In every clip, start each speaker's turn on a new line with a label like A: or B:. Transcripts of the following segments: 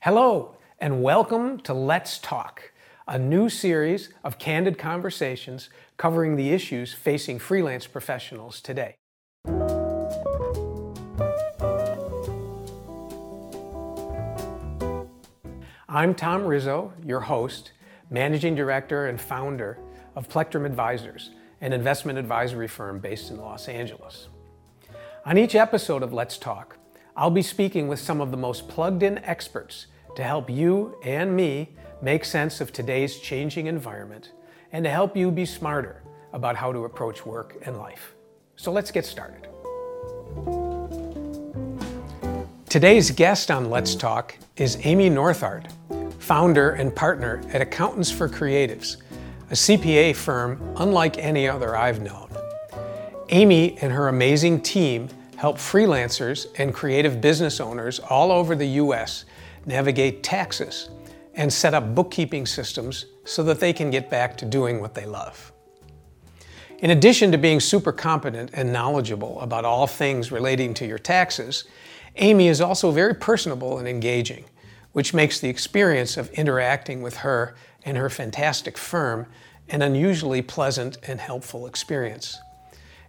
A: Hello, and welcome to Let's Talk, a new series of candid conversations covering the issues facing freelance professionals today. I'm Tom Rizzo, your host, Managing Director and founder of Plectrum Advisors, an investment advisory firm based in Los Angeles. On each episode of Let's Talk, I'll be speaking with some of the most plugged in experts to help you and me make sense of today's changing environment and to help you be smarter about how to approach work and life. So let's get started. Today's guest on Let's Talk is Amy Northard, founder and partner at Accountants for Creatives, a CPA firm unlike any other I've known. Amy and her amazing team help freelancers and creative business owners all over the U.S. navigate taxes and set up bookkeeping systems so that they can get back to doing what they love. In addition to being super competent and knowledgeable about all things relating to your taxes, Amy is also very personable and engaging, which makes the experience of interacting with her and her fantastic firm an unusually pleasant and helpful experience.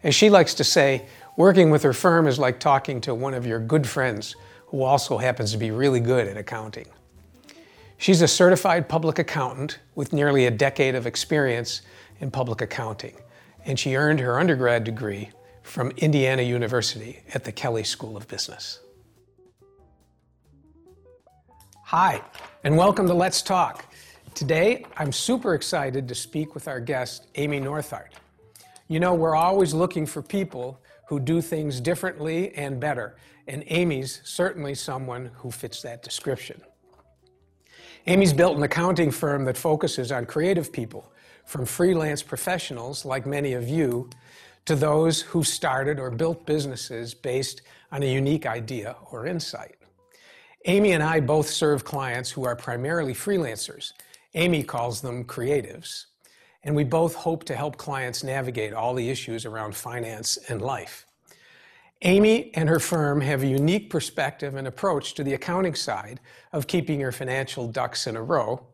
A: As she likes to say, Working with her firm is like talking to one of your good friends who also happens to be really good at accounting. She's a certified public accountant with nearly a decade of experience in public accounting, and she earned her undergrad degree from Indiana University at the Kelley School of Business. Hi, and welcome to Let's Talk. Today, I'm super excited to speak with our guest, Amy Northard. You know, we're always looking for people who do things differently and better, and Amy's certainly someone who fits that description. Amy's built an accounting firm that focuses on creative people, from freelance professionals like many of you to those who started or built businesses based on a unique idea or insight. Amy and I both serve clients who are primarily freelancers. Amy calls them creatives and we both hope to help clients navigate all the issues around finance and life. Amy and her firm have a unique perspective and approach to the accounting side of keeping your financial ducks in a row,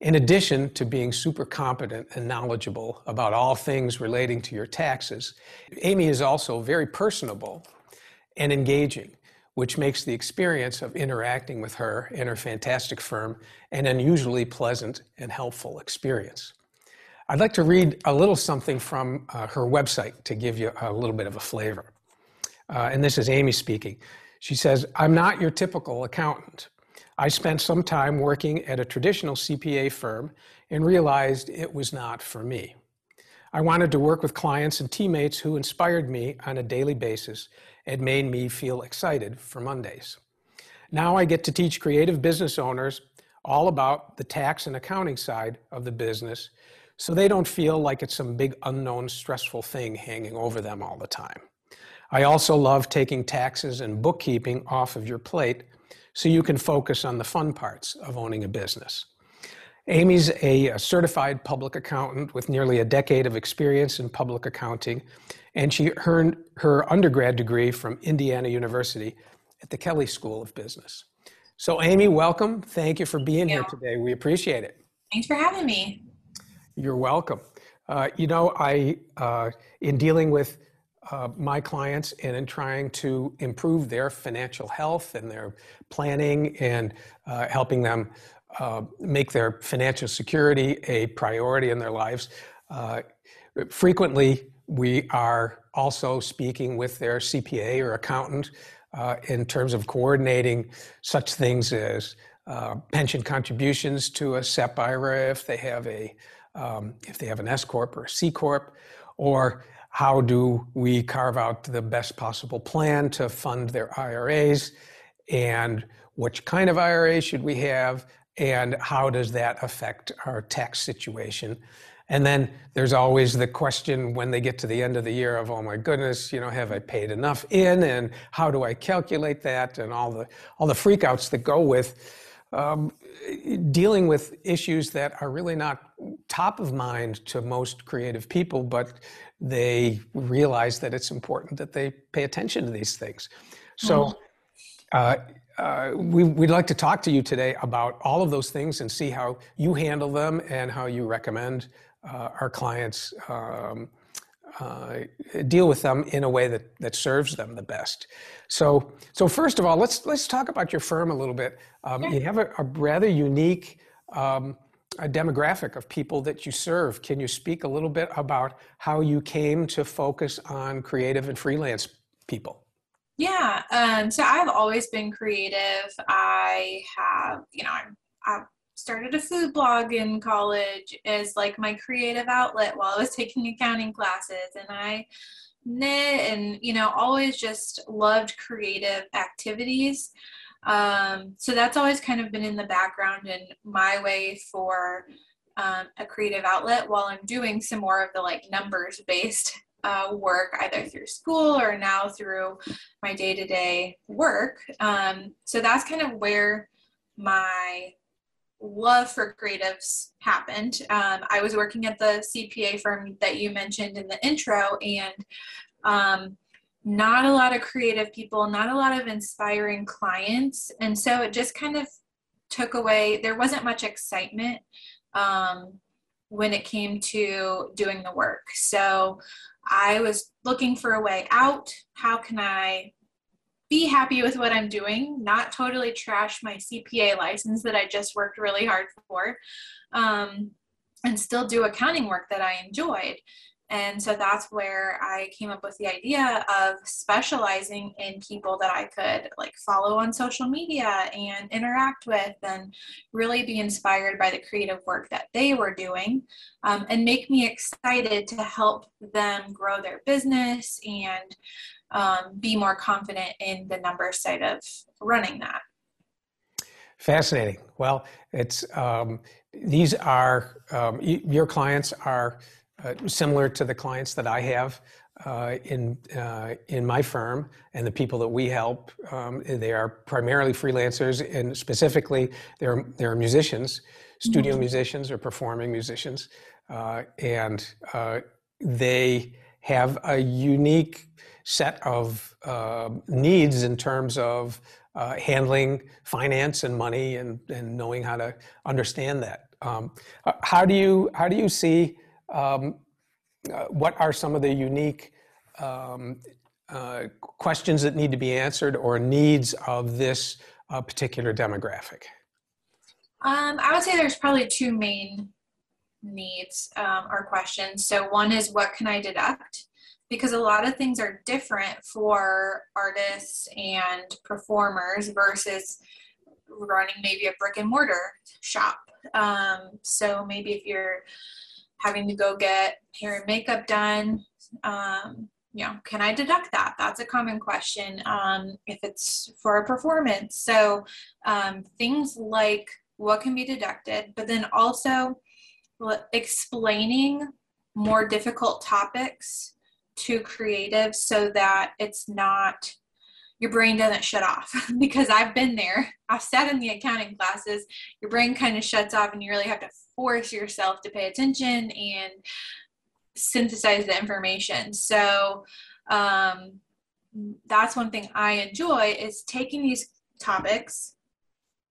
A: in addition to being super competent and knowledgeable about all things relating to your taxes. Amy is also very personable and engaging, which makes the experience of interacting with her and her fantastic firm an unusually pleasant and helpful experience. I'd like to read a little something from uh, her website to give you a little bit of a flavor. Uh, and this is Amy speaking. She says, I'm not your typical accountant. I spent some time working at a traditional CPA firm and realized it was not for me. I wanted to work with clients and teammates who inspired me on a daily basis and made me feel excited for Mondays. Now I get to teach creative business owners all about the tax and accounting side of the business so they don't feel like it's some big unknown stressful thing hanging over them all the time. I also love taking taxes and bookkeeping off of your plate so you can focus on the fun parts of owning a business. Amy's a, a, certified public accountant with nearly a decade of experience in public accounting, and she earned her undergrad degree from Indiana University at the Kelley School of Business. So, Amy, welcome. Thank you for being here today. We appreciate it.
B: Thanks for having me.
A: You're welcome. Uh, you know, I, uh, in dealing with uh, my clients and in trying to improve their financial health and their planning and uh, helping them uh, make their financial security a priority in their lives, uh, frequently we are also speaking with their CPA or accountant in terms of coordinating such things as pension contributions to a SEP IRA if they have a um, if they have an S corp or a C corp, or how do we carve out the best possible plan to fund their IRAs, and which kind of IRA should we have, and how does that affect our tax situation? And then there's always the question when they get to the end of the year of, oh my goodness, you know, have I paid enough in, and how do I calculate that, and all the all the freakouts that go with um, dealing with issues that are really not top of mind to most creative people, but they realize that it's important that they pay attention to these things. So, mm-hmm. uh, uh, we, would like to talk to you today about all of those things and see how you handle them and how you recommend uh, our clients um, uh, deal with them in a way that, that serves them the best. So, so first of all, let's let's talk about your firm a little bit. Um, you have a, a rather unique um, a demographic of people that you serve. Can you speak a little bit about how you came to focus on creative and freelance people?
B: Yeah, um, so I've always been creative. I have, you know, I've started a food blog in college as like my creative outlet while I was taking accounting classes, and I knit and you know always just loved creative activities. Um, so that's always kind of been in the background and my way for um, a creative outlet while I'm doing some more of the like numbers based uh, work either through school or now through my day to day work. Um, so that's kind of where my love for creatives happened. Um, I was working at the CPA firm that you mentioned in the intro, and um, not a lot of creative people, not a lot of inspiring clients. And so it just kind of took away, there wasn't much excitement um, when it came to doing the work. So I was looking for a way out. How can I be happy with what I'm doing, not totally trash my CPA license that I just worked really hard for, um, and still do accounting work that I enjoyed. And so that's where I came up with the idea of specializing in people that I could like follow on social media and interact with and really be inspired by the creative work that they were doing um, and make me excited to help them grow their business and um, be more confident in the number side of running that.
A: Fascinating. Well, it's um, these are um, your clients are uh, similar to the clients that I have uh, in uh, in my firm and the people that we help. Um, they are primarily freelancers, and specifically, they're they're musicians, studio mm-hmm. musicians or performing musicians, uh, and uh, they have a unique set of uh, needs in terms of handling finance and money and, and knowing how to understand that. Um, how do you how do you see um, uh, what are some of the unique um, uh, questions that need to be answered or needs of this uh, particular demographic?
B: Um, I would say there's probably two main needs um, or questions. So one is what can I deduct? Because a lot of things are different for artists and performers versus running maybe a brick and mortar shop. Um, so maybe if you're having to go get hair and makeup done um, you know can i deduct that that's a common question um, if it's for a performance so um, things like what can be deducted but then also explaining more difficult topics to creatives so that it's not your brain doesn't shut off because I've been there. I've sat in the accounting classes. Your brain kind of shuts off, and you really have to force yourself to pay attention and synthesize the information. So um, that's one thing I enjoy is taking these topics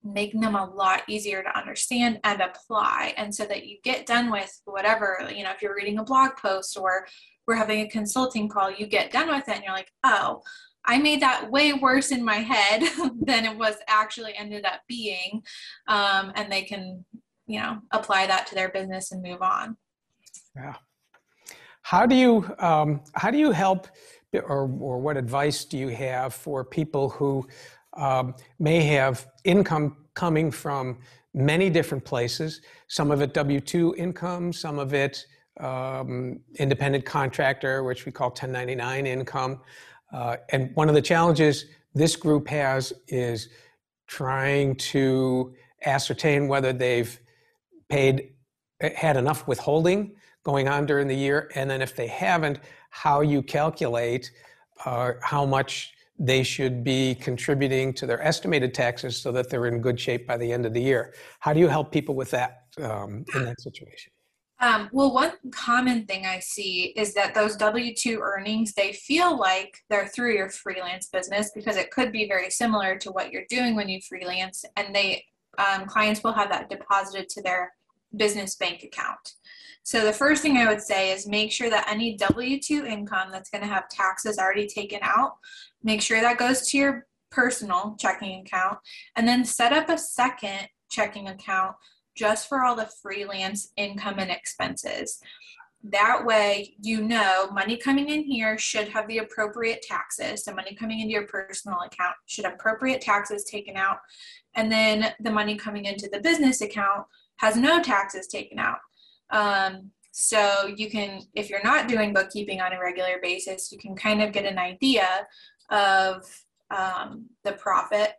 B: making them a lot easier to understand and apply and so that you get done with whatever you know if you're reading a blog post or we're having a consulting call you get done with it and you're like oh I made that way worse in my head than it was actually ended up being. Um, and they can, you know, apply that to their business and move on.
A: Yeah. How do you um, how do you help, or or what advice do you have for people who um, may have income coming from many different places? Some of it W two income, some of it um, independent contractor, which we call 1099 income. Uh, and one of the challenges this group has is trying to ascertain whether they've paid had enough withholding going on during the year and then if they haven't how you calculate uh, how much they should be contributing to their estimated taxes so that they're in good shape by the end of the year. How do you help people with that um, in that situation?
B: Um, well, one common thing I see is that those W 2 earnings, they feel like they're through your freelance business because it could be very similar to what you're doing when you freelance, and they um, clients will have that deposited to their business bank account. So the first thing I would say is make sure that any W 2 income that's going to have taxes already taken out, make sure that goes to your personal checking account, and then set up a second checking account just for all the freelance income and expenses. That way, you know, money coming in here should have the appropriate taxes. So, money coming into your personal account should appropriate taxes taken out. And then the money coming into the business account has no taxes taken out. Um, so, you can, if you're not doing bookkeeping on a regular basis, you can kind of get an idea of um, the profit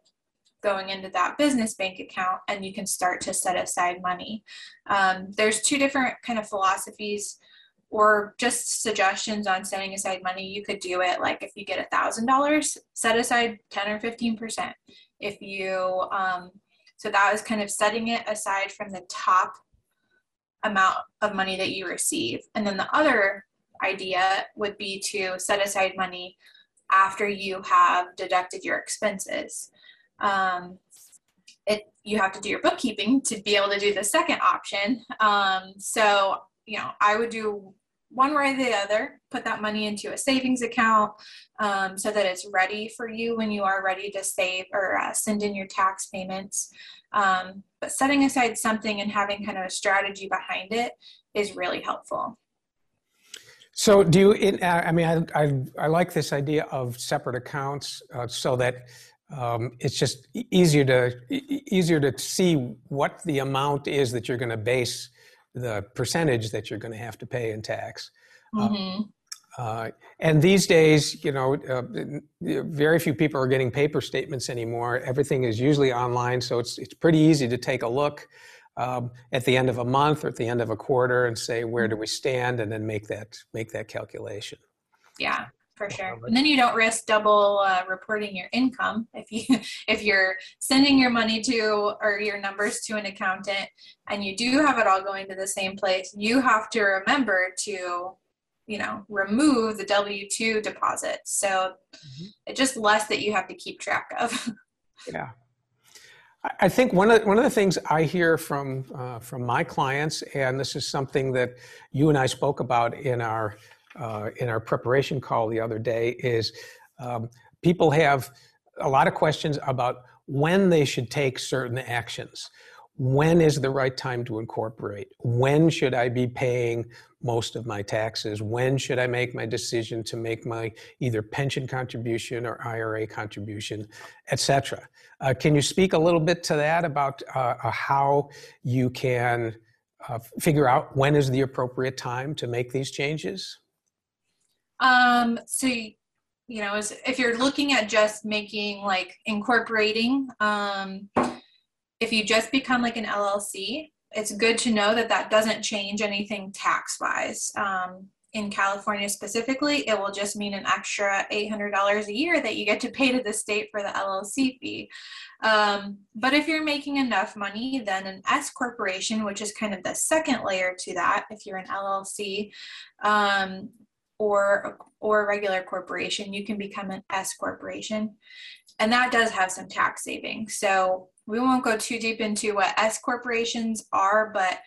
B: going into that business bank account and you can start to set aside money. Um, there's two different kind of philosophies or just suggestions on setting aside money. You could do it like if you get a thousand dollars, set aside 10 or 15%. If you, um, so that was kind of setting it aside from the top amount of money that you receive. And then the other idea would be to set aside money after you have deducted your expenses um, it you have to do your bookkeeping to be able to do the second option. Um, so you know, I would do one way or the other. Put that money into a savings account um, so that it's ready for you when you are ready to save or uh, send in your tax payments. Um, but setting aside something and having kind of a strategy behind it is really helpful.
A: So, do you? I mean, I, I, I like this idea of separate accounts uh, so that um, it's just easier to easier to see what the amount is that you're going to base the percentage that you're going to have to pay in tax. Uh, mm-hmm. Uh, and these days, you know, uh, very few people are getting paper statements anymore. Everything is usually online, so it's it's pretty easy to take a look um, at the end of a month or at the end of a quarter and say where do we stand, and then make that make that calculation.
B: Yeah, for sure. and then you don't risk double uh, reporting your income if you if you're sending your money to or your numbers to an accountant and you do have it all going to the same place you have to remember to you know remove the w2 deposits so mm-hmm. it's just less that you have to keep track of.
A: Yeah. I think one of one of the things I hear from uh, from my clients, and this is something that you and I spoke about in our uh, in our preparation call the other day is um, people have a lot of questions about when they should take certain actions. When is the right time to incorporate? When should I be paying most of my taxes? When should I make my decision to make my either pension contribution or IRA contribution, etc.? Uh, can you speak a little bit to that about uh, uh how you can uh, figure out when is the appropriate time to make these changes?
B: Um, so, you know, if you're looking at just making like incorporating, um, if you just become like an LLC, it's good to know that that doesn't change anything tax wise. Um, in California specifically, it will just mean an extra $800 a year that you get to pay to the state for the LLC fee. Um, but if you're making enough money, then an S corporation, which is kind of the second layer to that, if you're an LLC, um, or or a regular corporation, you can become an S corporation. And that does have some tax savings. So we won't go too deep into what S corporations are, but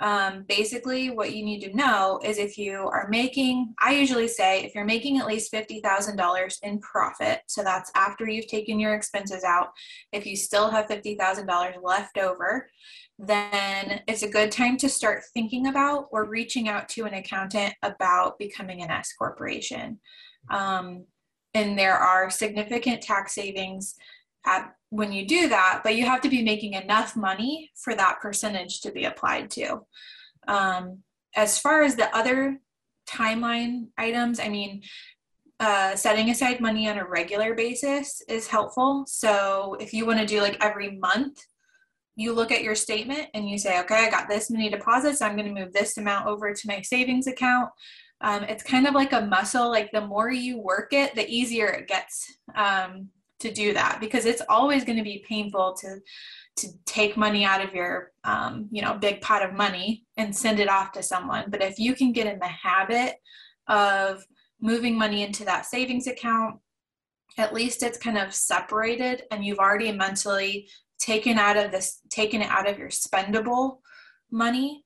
B: um, basically what you need to know is if you are making, I usually say if you're making at least $50,000 in profit, so that's after you've taken your expenses out, if you still have $50,000 left over, then it's a good time to start thinking about or reaching out to an accountant about becoming an S corporation. Um, and there are significant tax savings at, when you do that, but you have to be making enough money for that percentage to be applied to. Um, as far as the other timeline items, I mean, uh, setting aside money on a regular basis is helpful. So if you want to do like every month, you look at your statement and you say, okay, I got this many deposits. I'm going to move this amount over to my savings account. Um, it's kind of like a muscle. Like the more you work it, the easier it gets um, to do that because it's always going to be painful to to take money out of your um, you know big pot of money and send it off to someone but if you can get in the habit of moving money into that savings account at least it's kind of separated and you've already mentally taken out of this taken it out of your spendable money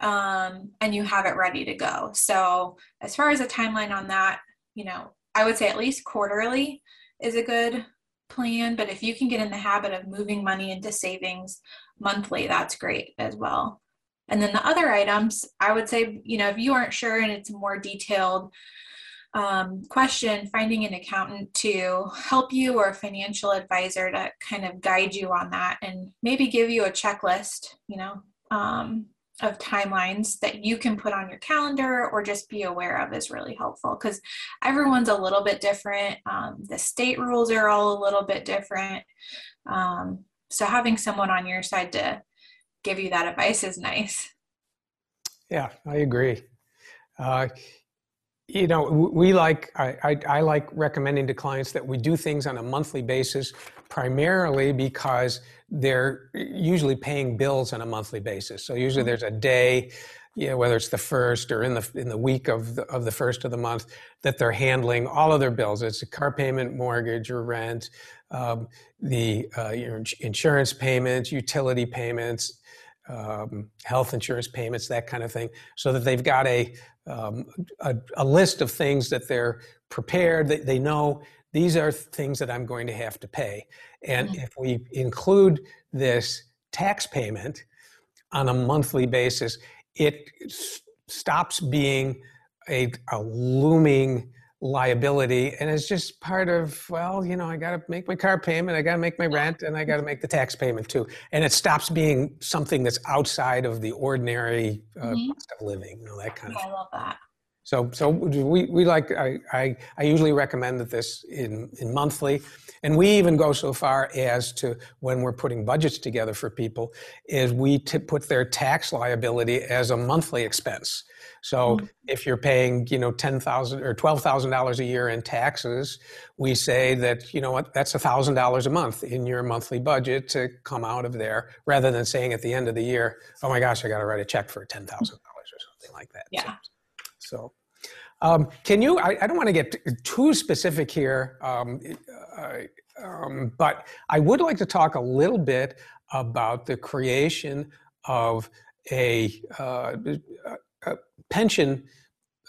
B: um, and you have it ready to go. So as far as a timeline on that you know i would say at least quarterly is a good plan but if you can get in the habit of moving money into savings monthly that's great as well. And then the other items i would say you know if you aren't sure and it's more detailed um, question, finding an accountant to help you or a financial advisor to kind of guide you on that and maybe give you a checklist, you know, um, of timelines that you can put on your calendar or just be aware of is really helpful because everyone's a little bit different. Um, the state rules are all a little bit different. Um, so having someone on your side to give you that advice is nice.
A: Yeah, I agree. Uh, you know we like I, I, I, like recommending to clients that we do things on a monthly basis primarily because they're usually paying bills on a monthly basis so usually mm-hmm. there's a day you know, whether it's the first or in the in the week of the, of the first of the month that they're handling all of their bills it's a car payment mortgage or rent um, the uh, your insurance payments utility payments um, health insurance payments, that kind of thing, so that they've got a, um, a, a, list of things that they're prepared, that they know these are things that I'm going to have to pay. And mm-hmm. if we include this tax payment on a monthly basis, it s- stops being a, a looming liability and it's just part of well you know i got to make my car payment i got to make my rent and i got to make the tax payment too. And it stops being something that's outside of the ordinary uh, mm-hmm. cost of living you know that kind
B: yeah,
A: of
B: i love that
A: so so we, we like I, I i usually recommend that this in in monthly and we even go so far as to when we're putting budgets together for people is we t- put their tax liability as a monthly expense so mm-hmm. if you're paying, you know, ten thousand or twelve thousand dollars a year in taxes, we say that you know what that's a thousand dollars a month in your monthly budget to come out of there, rather than saying at the end of the year, oh my gosh, I got to write a check for ten thousand dollars or something like that.
B: Yeah.
A: So. So um, can you? I, I, don't want to get too specific here, um, uh, um, but I would like to talk a little bit about the creation of a, uh, pension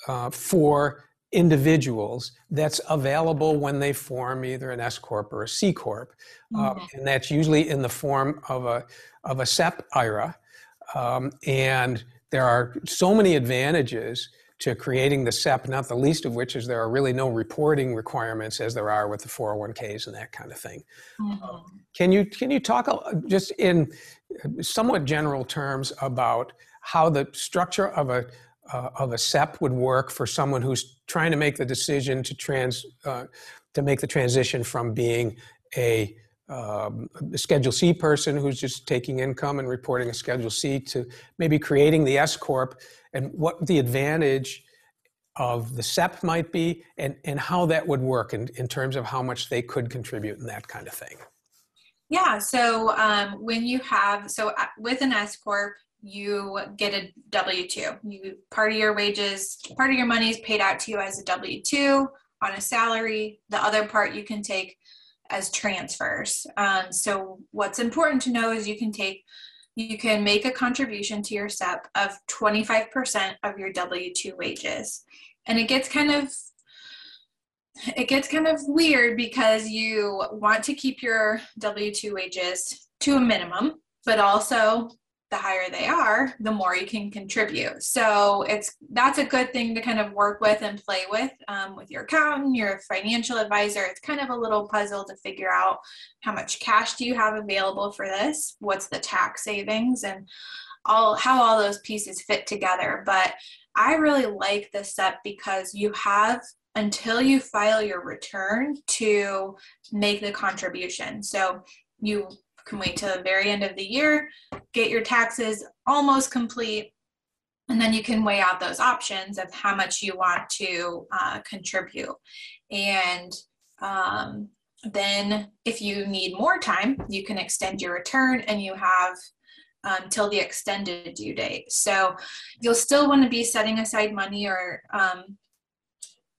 A: uh, for individuals that's available when they form either an S corp or a C corp, uh, mm-hmm. and that's usually in the form of a of a SEP IRA. Um, and there are so many advantages to creating the SEP, not the least of which is there are really no reporting requirements as there are with the 401ks and that kind of thing. Mm-hmm. can you can you talk just in somewhat general terms about how the structure of a uh, of a SEP would work for someone who's trying to make the decision to trans uh, to make the transition from being a, um, a, Schedule C person who's just taking income and reporting a Schedule C to maybe creating the S corp and what the advantage of the SEP might be and, and how that would work in, in terms of how much they could contribute and that kind of thing.
B: Yeah, so um, when you have, so uh, with an S Corp, you get a W 2. You part of your wages, part of your money is paid out to you as a W 2 on a salary. The other part you can take as transfers. Um, so, what's important to know is you can take you can make a contribution to your SEP of 25% of your W 2 wages. And it gets kind of it gets kind of weird because you want to keep your W 2 wages to a minimum, but also the higher they are, the more you can contribute. So it's that's a good thing to kind of work with and play with um, with your accountant, your financial advisor. It's kind of a little puzzle to figure out how much cash do you have available for this, what's the tax savings, and all how all those pieces fit together. But I really like this step because you have until you file your return to make the contribution. So you can wait till the very end of the year, get your taxes almost complete, and then you can weigh out those options of how much you want to uh, contribute. And um, then if you need more time, you can extend your return and you have um, till the extended due date. So you'll still want to be setting aside money or, um,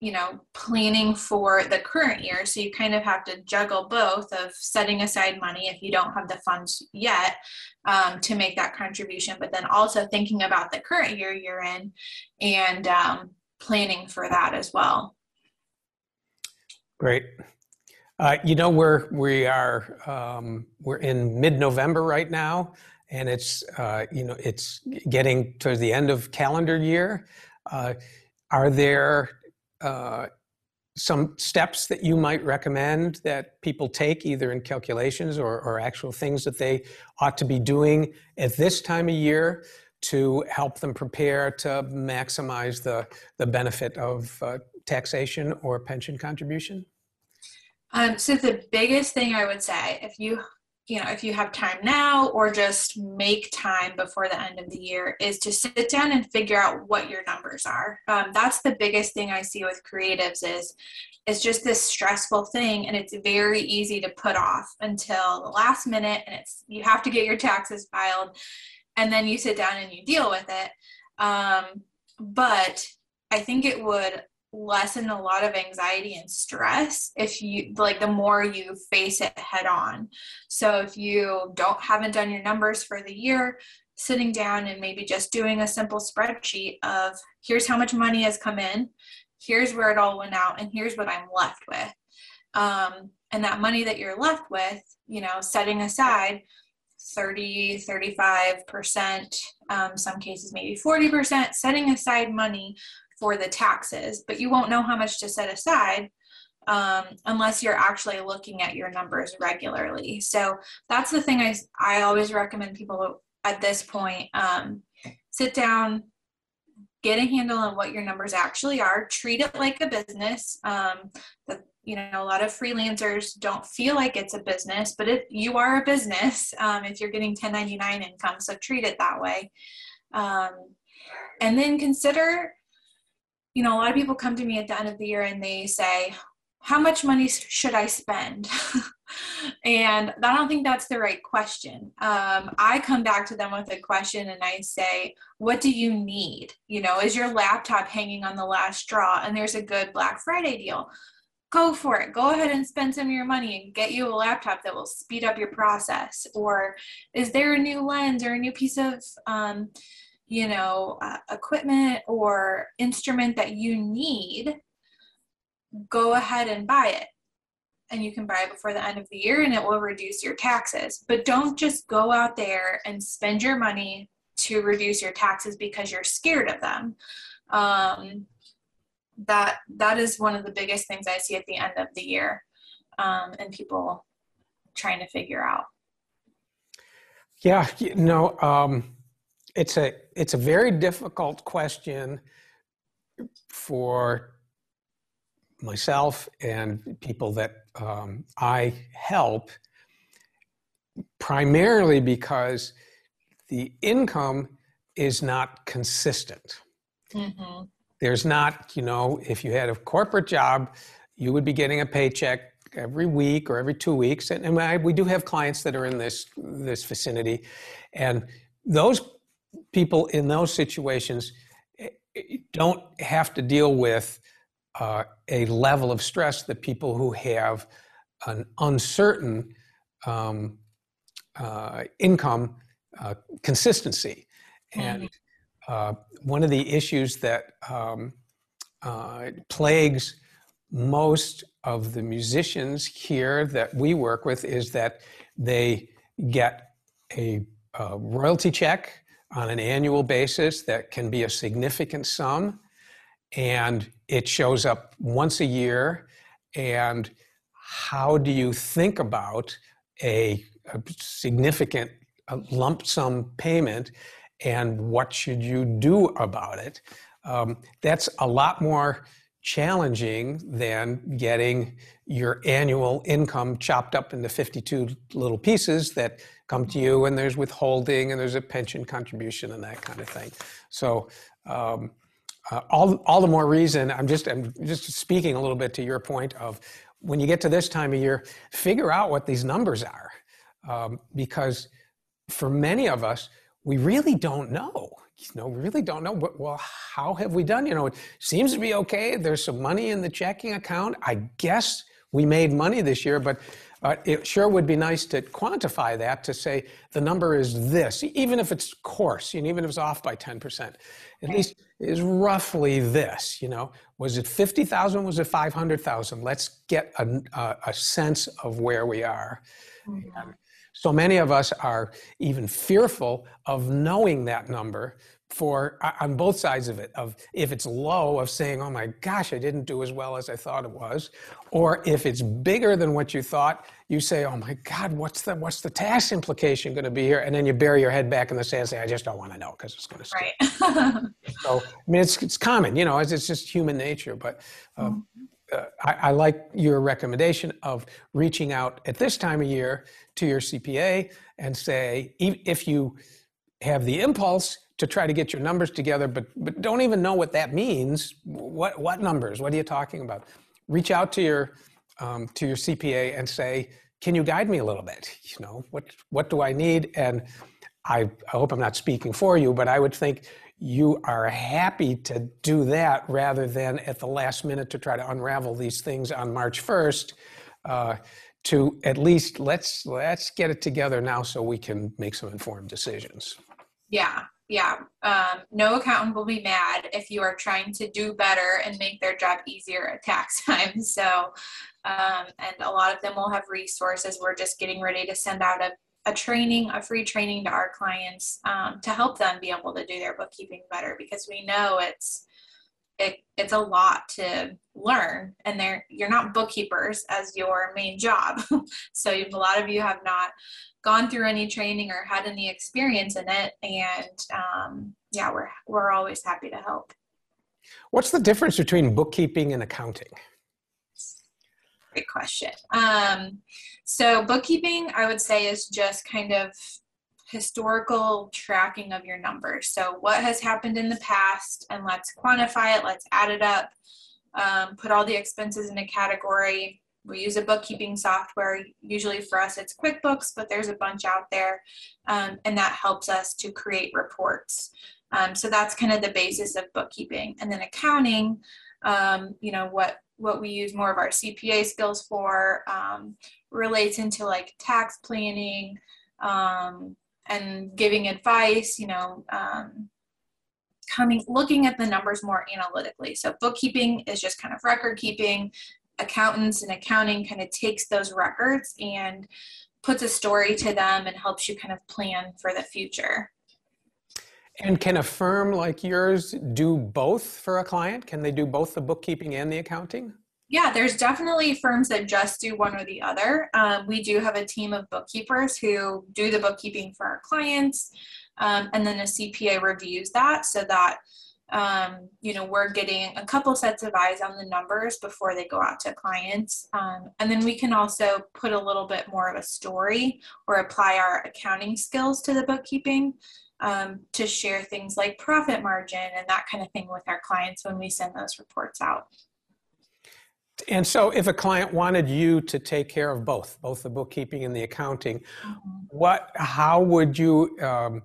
B: you know, planning for the current year. So you kind of have to juggle both of setting aside money if you don't have the funds yet um, to make that contribution, but then also thinking about the current year you're in and um, planning for that as well.
A: Great. Uh, you know, we're we are um, we're in mid-November right now, and it's uh, you know it's getting towards the end of calendar year. Uh, are there uh, some steps that you might recommend that people take, either in calculations or, or actual things that they ought to be doing at this time of year to help them prepare to maximize the the benefit of uh, taxation or pension contribution?
B: Um, so the biggest thing I would say, if you you know if you have time now or just make time before the end of the year is to sit down and figure out what your numbers are. Um, that's the biggest thing i see with creatives is it's just this stressful thing and it's very easy to put off until the last minute and it's you have to get your taxes filed and then you sit down and you deal with it. Um, but i think it would lessen a lot of anxiety and stress if you like the more you face it head on. So if you don't haven't done your numbers for the year sitting down and maybe just doing a simple spreadsheet of here's how much money has come in here's where it all went out and here's what i'm left with. Um, and that money that you're left with you know setting aside 30 35% um, some cases maybe 40% setting aside money for the taxes, but you won't know how much to set aside um, unless you're actually looking at your numbers regularly. So that's the thing I, I always recommend people at this point um, sit down, get a handle on what your numbers actually are, treat it like a business. Um, the, you know, a lot of freelancers don't feel like it's a business, but it, you are a business um, if you're getting 1099 income, so treat it that way. Um, and then consider you know, a lot of people come to me at the end of the year and they say, how much money should I spend? and I don't think that's the right question. Um, I come back to them with a question and I say, What do you need? You know, is your laptop hanging on the last straw and there's a good Black Friday deal? Go for it. Go ahead and spend some of your money and get you a laptop that will speed up your process. Or is there a new lens or a new piece of, um, you know, uh, equipment or instrument that you need, go ahead and buy it. And you can buy it before the end of the year and it will reduce your taxes. But don't just go out there and spend your money to reduce your taxes because you're scared of them. Um, that that is one of the biggest things I see at the end of the year, um, and people trying to figure out.
A: Yeah, you know, um, it's a it's a very difficult question for myself and people that um, I help, primarily because the income is not consistent. Mm-hmm. There's not, you know, if you had a corporate job, you would be getting a paycheck every week or every two weeks, and, and I, we do have clients that are in this this vicinity, and those people in those situations eh, eh, don't have to deal with uh, a level of stress that people who have an uncertain um, uh, income uh, consistency. And mm-hmm. uh, one of the issues that um, uh, plagues most of the musicians here that we work with is that they get a, a royalty check on an annual basis that can be a significant sum. And it shows up once a year. And how do you think about a, a significant a lump sum payment? And what should you do about it? Um, that's a lot more challenging than getting your annual income chopped up into 52 little pieces that come to you and there's withholding and there's a pension contribution and that kind of thing. So um, uh, all, all the more reason, I'm just, I'm just speaking a little bit to your point of when you get to this time of year, figure out what these numbers are. Um, because for many of us, we really don't know. You know, we really don't know. But well, how have we done? You know, it seems to be okay. There's some money in the checking account. I guess we made money this year, but uh, it sure would be nice to quantify that to say the number is this, even if it's coarse, and even if it's off by 10%, at least is roughly this, you know, was it 50,000? Was it 500,000? Let's get a, a, a, sense of where we are. Mm-hmm. So many of us are even fearful of knowing that number for on both sides of it of if it's low of saying oh my gosh i didn't do as well as i thought it was or if it's bigger than what you thought you say oh my god what's the what's the tax implication going to be here? And then you bury your head back in the sand and say i just don't want to know because it's going to
B: right.
A: So i mean it's it's common you know it's, it's just human nature but um, uh, I, I like your recommendation of reaching out at this time of year to your cpa and say if you have the impulse to try to get your numbers together, but but don't even know what that means. What what numbers? What are you talking about? Reach out to your um, to your CPA and say, can you guide me a little bit? You know, what what do I need? And I, I hope I'm not speaking for you, but I would think you are happy to do that rather than at the last minute to try to unravel these things on March 1st. Uh, to at least let's let's get it together now so we can make some informed decisions.
B: Yeah, yeah, um, no accountant will be mad if you are trying to do better and make their job easier at tax time. So, um, and a lot of them will have resources. We're just getting ready to send out a, a training, a free training to our clients um, to help them be able to do their bookkeeping better because we know it's it, it's a lot to learn and they're you're not bookkeepers as your main job. So a lot of you have not gone through any training or had any experience in it and um, yeah we're we're always happy to help.
A: What's the difference between bookkeeping and accounting
B: great question um, so bookkeeping i would say is just kind of historical tracking of your numbers so what has happened in the past and let's quantify it let's add it up um, put all the expenses in a category we use a bookkeeping software. Usually for us, it's QuickBooks, but there's a bunch out there, um, and that helps us to create reports. Um, so that's kind of the basis of bookkeeping. And then accounting, um, you know, what what we use more of our CPA skills for um, relates into like tax planning um, and giving advice. You know um, coming looking at the numbers more analytically so bookkeeping is just kind of record keeping accountants and accounting kind of takes those records and puts a story to them and helps you kind of plan for the future.
A: And can a firm like yours do both for a client? Can they do both the bookkeeping and the accounting?
B: Yeah, there's definitely firms that just do one or the other. Um, we do have a team of bookkeepers who do the bookkeeping for our clients, um, and then a CPA reviews that so that um, you know, we're getting a couple sets of eyes on the numbers before they go out to clients. Um, and then we can also put a little bit more of a story or apply our accounting skills to the bookkeeping um, to share things like profit margin and that kind of thing with our clients when we send those reports out.
A: And so, if a client wanted you to take care of both, both the bookkeeping and the accounting, mm-hmm. what, how would you um,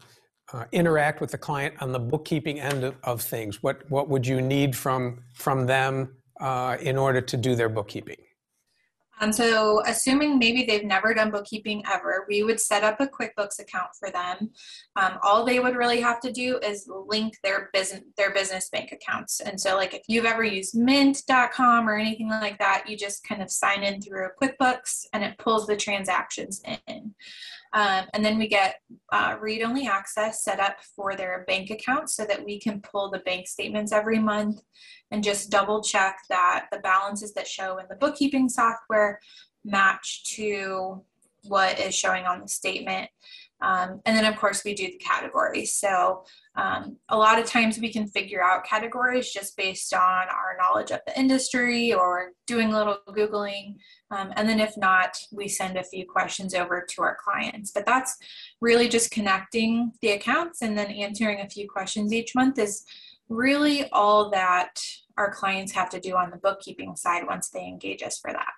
A: uh, interact with the client on the bookkeeping end of, of, things? What what would you need from from them uh, in order to do their bookkeeping?
B: Um, so, assuming maybe they've never done bookkeeping ever, we would set up a QuickBooks account for them. Um, all they would really have to do is link their business their business bank accounts. And so, like if you've ever used Mint.com or anything like that, you just kind of sign in through QuickBooks, and it pulls the transactions in. Um, and then we get uh, read-only access set up for their bank account so that we can pull the bank statements every month and just double check that the balances that show in the bookkeeping software match to what is showing on the statement. Um, and then of course we do the categories. So um, a lot of times we can figure out categories just based on our knowledge of the industry or doing a little Googling. Um, and then if not, we send a few questions over to our clients. But that's really just connecting the accounts and then answering a few questions each month is really all that our clients have to do on the bookkeeping side once they engage us for that.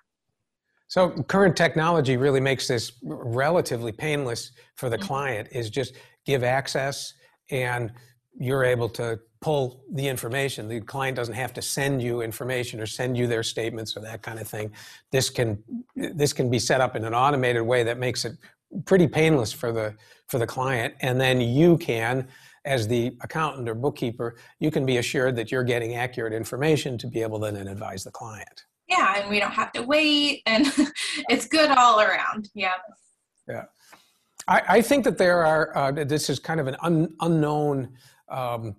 A: So current technology really makes this relatively painless for the client. Is just give access, and you're able to pull the information. The client doesn't have to send you information or send you their statements or that kind of thing. This can this can be set up in an automated way that makes it pretty painless for the for the client, and then you can as the accountant or bookkeeper, you can be assured that you're getting accurate information to be able to then advise the client.
B: Yeah, and we don't have to wait, and it's good all around. Yeah.
A: Yeah. I, I think that there are, uh, this is kind of an un, unknown um,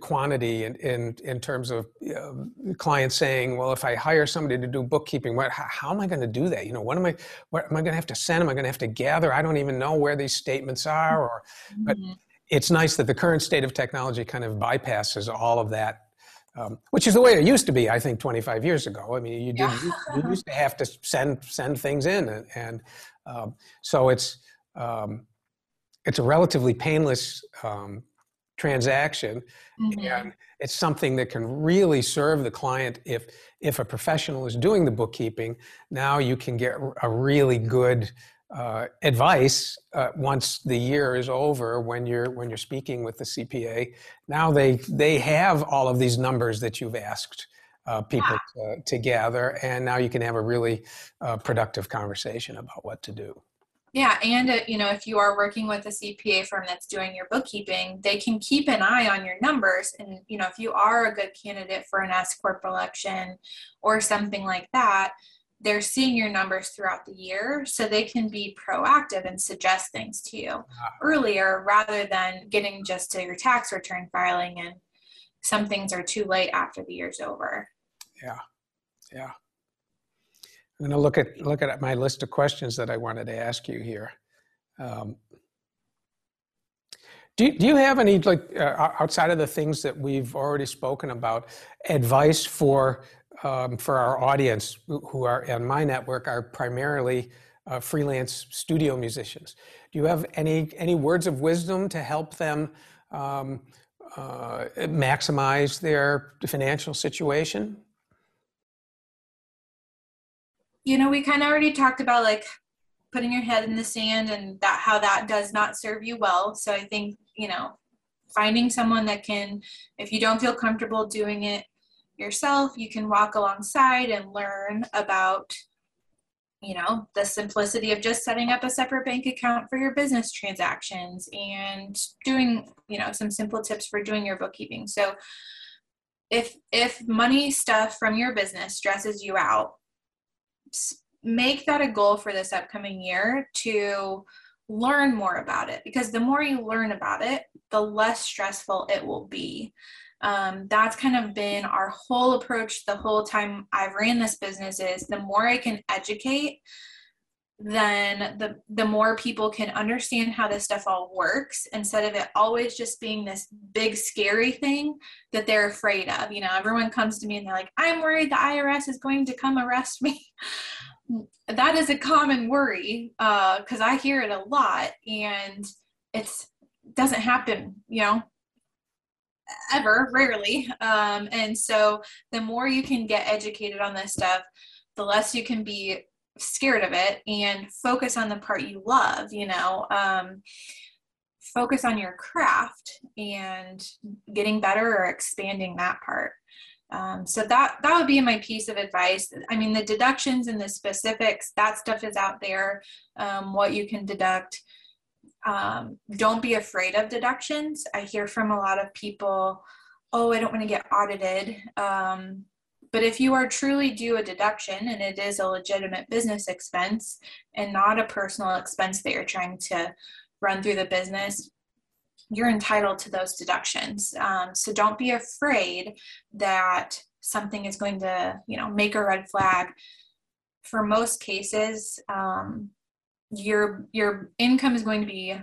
A: quantity in, in, in terms of uh, clients saying, well, if I hire somebody to do bookkeeping, what, how, how am I going to do that? You know, what am I, what am I going to have to send? Am I going to have to gather? I don't even know where these statements are. Or, but mm-hmm it's nice that the current state of technology kind of bypasses all of that, um, which is the way it used to be, I think, 25 years ago. I mean, you, did, yeah. you, you, used to have to send send things in, and, and um, so it's um, it's a relatively painless um, transaction, mm-hmm. and it's something that can really serve the client if if a professional is doing the bookkeeping. Now you can get a really good uh, advice uh, once the year is over when you're when you're speaking with the CPA. Now they they have all of these numbers that you've asked uh, people to, to, gather, and now you can have a really uh, productive conversation about what to do.
B: Yeah, and uh, you know if you are working with a CPA firm that's doing your bookkeeping, they can keep an eye on your numbers, and you know if you are a good candidate for an S corp election or something like that they're seeing your numbers throughout the year so they can be proactive and suggest things to you ah. earlier rather than getting just to your tax return filing and some things are too late after the year's over.
A: Yeah yeah. I'm going to look at look at my list of questions that i wanted to ask you here. Um, do, do you have any like uh, outside of the things that we've already spoken about advice for um, for our audience who are on my network are primarily uh, freelance studio musicians. Do you have any any words of wisdom to help them um, uh, maximize their financial situation?
B: You know, we kind of already talked about like putting your head in the sand and that how that does not serve you well. So I think you know finding someone that can, if you don't feel comfortable doing it yourself. You can walk alongside and learn about you know the simplicity of just setting up a separate bank account for your business transactions and doing you know some simple tips for doing your bookkeeping so if if money stuff from your business stresses you out make that a goal for this upcoming year to learn more about it because the more you learn about it the less stressful it will be um, that's kind of been our whole approach the whole time I've ran this business is the more I can educate, then the the more people can understand how this stuff all works instead of it always just being this big scary thing that they're afraid of. You know, everyone comes to me and they're like, "I'm worried the IRS is going to come arrest me." that is a common worry because uh, I hear it a lot, and it's doesn't happen. You know, ever, rarely. Um, and so the more you can get educated on this stuff, the less you can be scared of it and focus on the part you love, you know. Um, focus on your craft and getting better or expanding that part. Um, so that that would be my piece of advice. I mean, the deductions and the specifics, that stuff is out there. Um, what you can deduct, um, don't be afraid of deductions. I hear from a lot of people, oh, I don't want to get audited. Um, but if you are truly due a deduction and it is a legitimate business expense and not a personal expense that you're trying to run through the business, you're entitled to those deductions. Um, so don't be afraid that something is going to, you know, make a red flag. For most cases, um, your your income is going to be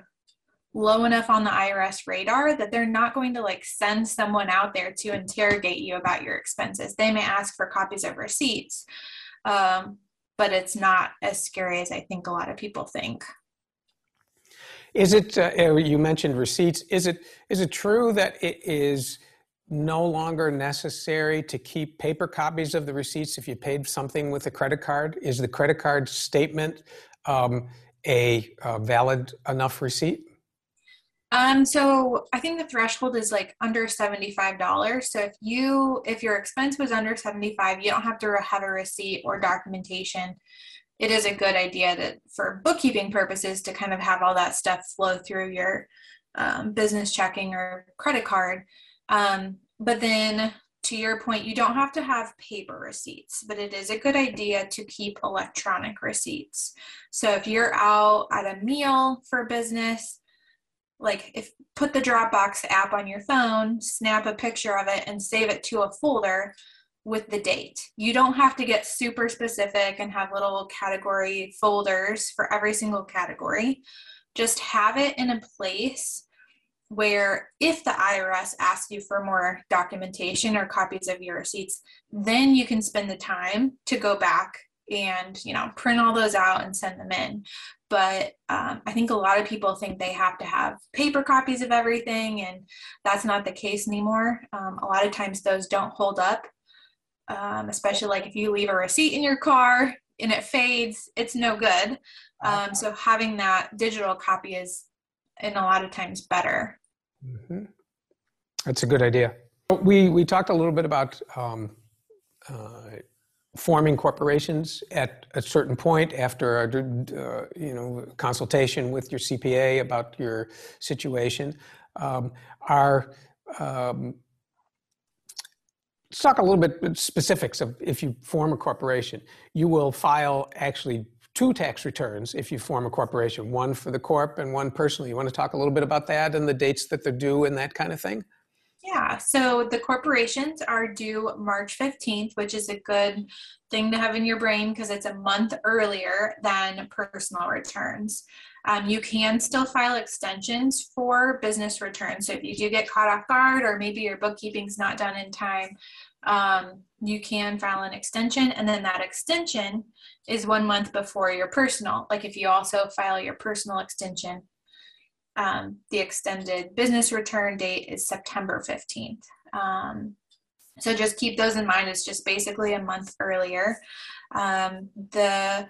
B: low enough on the IRS radar that they're not going to like send someone out there to interrogate you about your expenses. They may ask for copies of receipts, um, but it's not as scary as I think a lot of people think.
A: Is it? Uh, you mentioned receipts. Is it? Is it true that it is no longer necessary to keep paper copies of the receipts if you paid something with a credit card? Is the credit card statement um, a, a valid enough receipt?
B: Um, so I think the threshold is like under $75. So if you, if your expense was under 75, you don't have to have a receipt or documentation. It is a good idea that for bookkeeping purposes to kind of have all that stuff flow through your um, business checking or credit card. Um, but then to your point, you don't have to have paper receipts, but it is a good idea to keep electronic receipts. So if you're out at a meal for business, like if put the Dropbox app on your phone, snap a picture of it and save it to a folder with the date. You don't have to get super specific and have little category folders for every single category. Just have it in a place where if the IRS asks you for more documentation or copies of your receipts, then you can spend the time to go back and you know print all those out and send them in. But um, i think a lot of people think they have to have paper copies of everything and that's not the case anymore. Um, a lot of times those don't hold up um, especially like if you leave a receipt in your car and it fades it's no good. Um, so having that digital copy is in a lot of times better
A: Mm-hmm. That's a good idea. We we talked a little bit about um, uh, forming corporations at a certain point after a uh, you know consultation with your CPA about your situation. Um, um, let's talk a little bit specifics of if you form a corporation. You will file actually two tax returns if you form a corporation, one for the corp and one personally. You want to talk a little bit about that and the dates that they're due and that kind of thing?
B: Yeah, so the corporations are due March 15th, which is a good thing to have in your brain because it's a month earlier than personal returns. Um, you can still file extensions for business returns. So if you do get caught off guard or maybe your bookkeeping's not done in time, um, you can file an extension and then that extension is one month before your personal. Like if you also file your personal extension um, the extended business return date is september 15th um, so just keep those in mind. It's just basically a month earlier. Um, the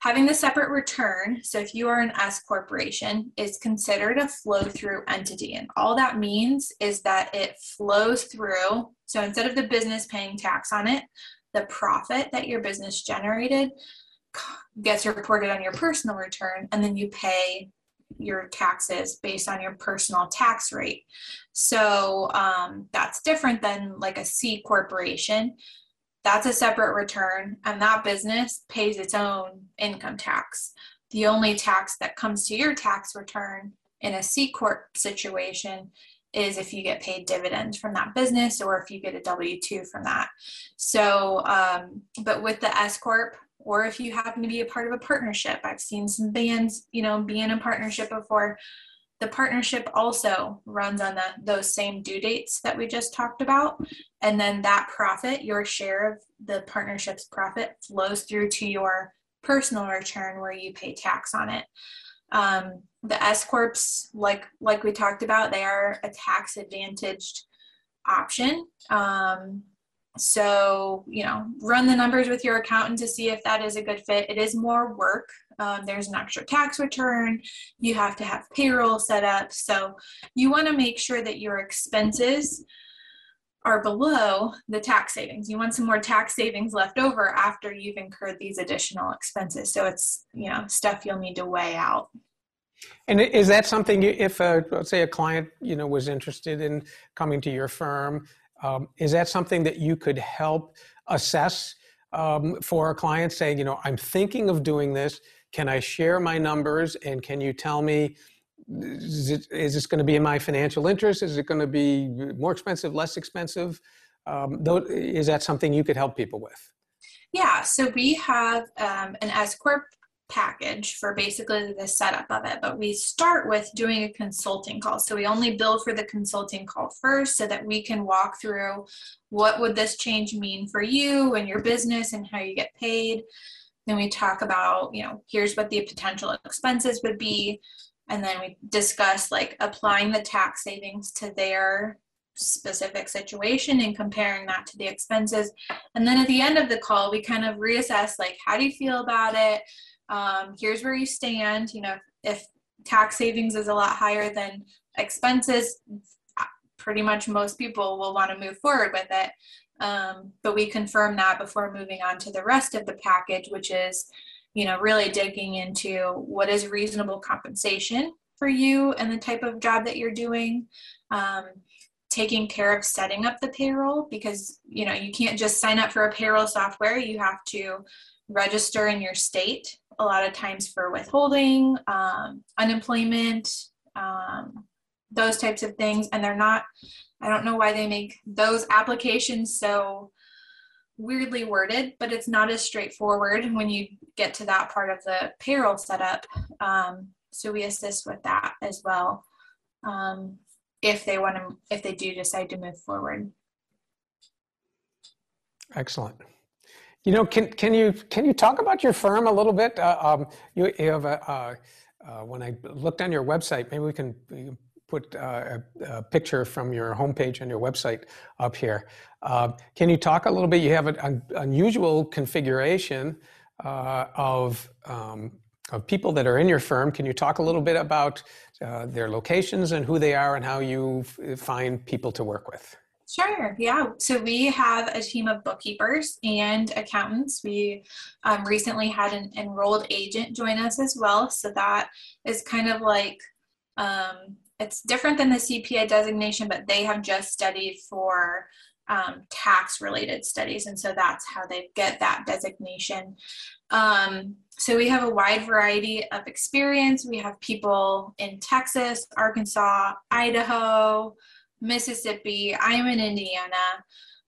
B: Having the separate return, so if you are an S corporation, is considered a flow through entity. And all that means is that it flows through. So instead of the business paying tax on it, the profit that your business generated gets reported on your personal return, and then you pay your taxes based on your personal tax rate. So um, that's different than like a C corporation that's a separate return, and that business pays its own income tax. The only tax that comes to your tax return in a C Corp situation is if you get paid dividends from that business or if you get a W 2 from that. So, um, but with the S Corp, or if you happen to be a part of a partnership, I've seen some bands, you know, be in a partnership before the partnership also runs on the, those same due dates that we just talked about. And then that profit, your share of the partnership's profit, flows through to your personal return where you pay tax on it. Um, the S corps, like like we talked about, they are a tax advantaged option. Um, so you know, run the numbers with your accountant to see if that is a good fit. It is more work um, there's an extra tax return. You have to have payroll set up. So you want to make sure that your expenses are below the tax savings. You want some more tax savings left over after you've incurred these additional expenses. So it's, you know, stuff you'll need to weigh out.
A: And is that something if, a, let's say, a client, you know, was interested in coming to your firm, um, is that something that you could help assess um, for a client, saying, you know, I'm thinking of doing this. Can I share my numbers and can you tell me is, it, is this going to be in my financial interest? Is it going to be more expensive, less expensive? Um, though, is that something you could help people with?
B: Yeah, so we have um, an S Corp package for basically the setup of it, but we start with doing a consulting call. So we only bill for the consulting call first so that we can walk through what would this change mean for you and your business and how you get paid. Then we talk about, you know, here's what the potential expenses would be. And then we discuss like applying the tax savings to their specific situation and comparing that to the expenses. And then at the end of the call, we kind of reassess like, how do you feel about it? Um, here's where you stand. You know, if tax savings is a lot higher than expenses, pretty much most people will want to move forward with it. Um, but we confirm that before moving on to the rest of the package, which is, you know, really digging into what is reasonable compensation for you and the type of job that you're doing. Um, taking care of setting up the payroll because you know you can't just sign up for a payroll software you have to register in your state a lot of times for withholding um, unemployment um, those types of things. And they're not i don't know why they make those applications so weirdly worded but it's not as straightforward when you get to that part of the payroll setup. Um, so we assist with that as well um, if they want to if they do decide to move forward.
A: Excellent you know can, can you can you talk about your firm a little bit uh, um, you, you, have a uh, when i looked on your website maybe we can, put uh, a, a, picture from your homepage on your website up here. Uh, can you talk a little bit? You have an, unusual configuration of, um, of people that are in your firm. Can you talk a little bit about their locations and who they are and how you find people to work with?
B: Sure. Yeah. So we have a team of bookkeepers and accountants. We um, recently had an enrolled agent join us as well. So that is kind of like um, it's different than the CPA designation, but they have just studied for um, tax related studies. And so that's how they get that designation. Um, so we have a wide variety of experience. We have people in Texas, Arkansas, Idaho, Mississippi. I'm in Indiana.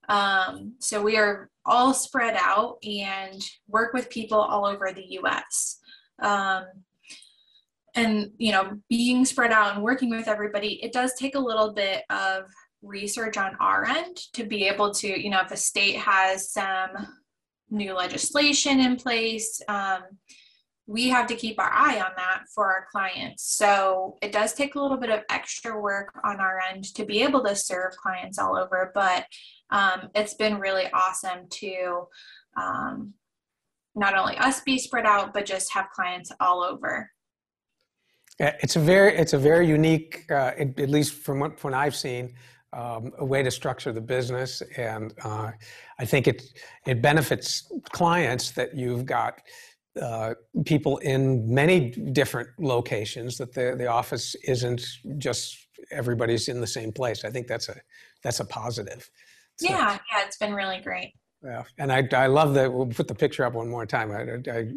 B: Um, so we are all spread out and work with people all over the US. Um, and you know being spread out and working with everybody it does take a little bit of research on our end to be able to you know if a state has some new legislation in place um, we have to keep our eye on that for our clients. So it does take a little bit of extra work on our end to be able to serve clients all over but um, it's been really awesome to um, not only us be spread out but just have clients all over.
A: It's a very, it's a very unique, uh, at, least from what, what I've seen, um, a way to structure the business, and uh, I think it it benefits clients that you've got uh, people in many different locations. That the the office isn't just everybody's in the same place. I think that's a that's a positive.
B: So, yeah, yeah, it's been really great.
A: Yeah, and I I love that We'll put the picture up one more time. I I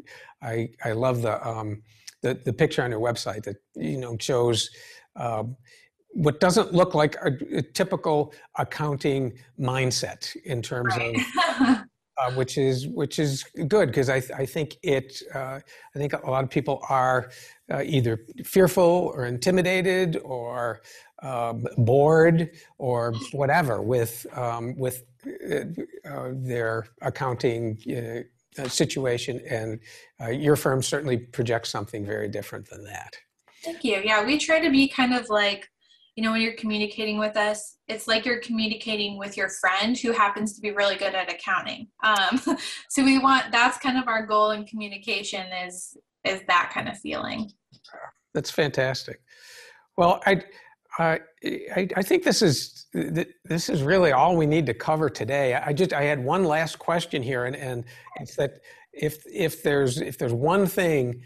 A: I, I love the. Um, the, the picture on your website that you know shows um, what doesn't look like a, a, typical accounting mindset in terms right. of uh, which is which is good because I, I think it uh, I think a lot of people are uh, either fearful or intimidated or um, bored or whatever with um, with uh, uh, their accounting uh, situation, and your firm certainly projects something very different than that.
B: Thank you. Yeah, we try to be kind of like, you know, when you're communicating with us, it's like you're communicating with your friend who happens to be really good at accounting. Um, so we want that's kind of our goal in communication is is that kind of feeling.
A: That's fantastic. Well, I I, I, think this is this is really all we need to cover today. I just I had one last question here, and, and it's that if if there's if there's one thing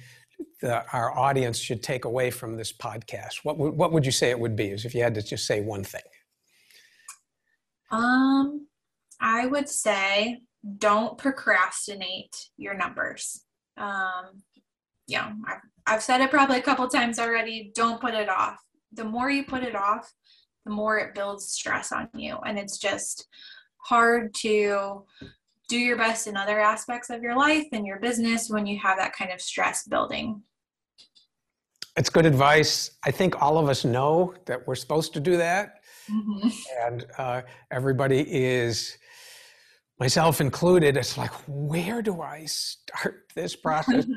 A: that our audience should take away from this podcast, what would what would you say it would be? Is if you had to just say one thing.
B: Um, I would say don't procrastinate your numbers. Um, yeah, I've, I've said it probably a couple times already. Don't put it off the more you put it off, the more it builds stress on you. And it's just hard to do your best in other aspects of your life and your business when you have that kind of stress building.
A: It's good advice. I think all of us know that we're supposed to do that. Mm-hmm. And uh, everybody is, myself included, it's like, where do I start this process?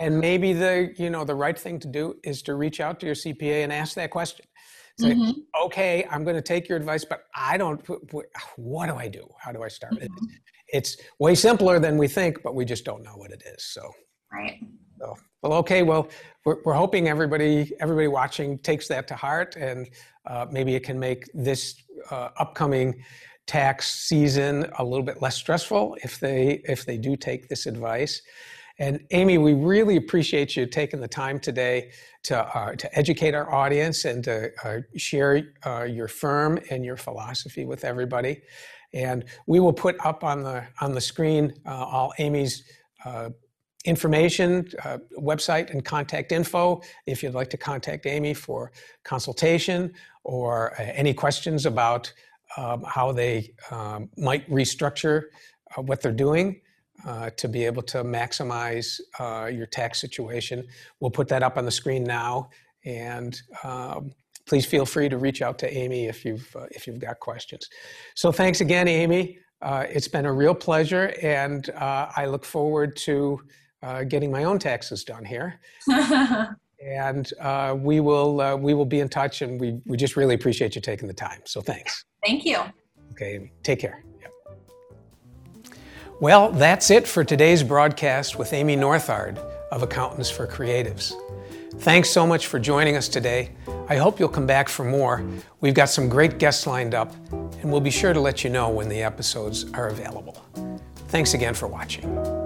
A: And maybe the you know the right thing to do is to reach out to your CPA and ask that question. Say, mm-hmm. okay, I'm going to take your advice, but I don't. What do I do? How do I start? Mm-hmm. It's way simpler than we think, but we just don't know what it is. So
B: right.
A: So, well, okay. Well, we're, we're hoping everybody everybody watching takes that to heart, and uh, maybe it can make this uh, upcoming tax season a little bit less stressful if they if they do take this advice. And Amy, we really appreciate you taking the time today to uh, to educate our audience and to uh, share uh, your firm and your philosophy with everybody. And we will put up on the on the screen uh, all Amy's uh, information, uh, website, and contact info if you'd like to contact Amy for consultation or uh, any questions about um, how they um, might restructure uh, what they're doing. Uh, to be able to maximize uh, your tax situation. We'll put that up on the screen now, and um, please feel free to reach out to Amy if you've uh, if you've got questions. So thanks again, Amy. it's been a real pleasure, and I look forward to uh, getting my own taxes done here. and uh, we will uh, we will be in touch, and we we just really appreciate you taking the time. So thanks.
B: Thank you.
A: Okay, take care. Yep. Well, that's it for today's broadcast with Amy Northard of Accountants for Creatives. Thanks so much for joining us today. I hope you'll come back for more. We've got some great guests lined up, and we'll be sure to let you know when the episodes are available. Thanks again for watching.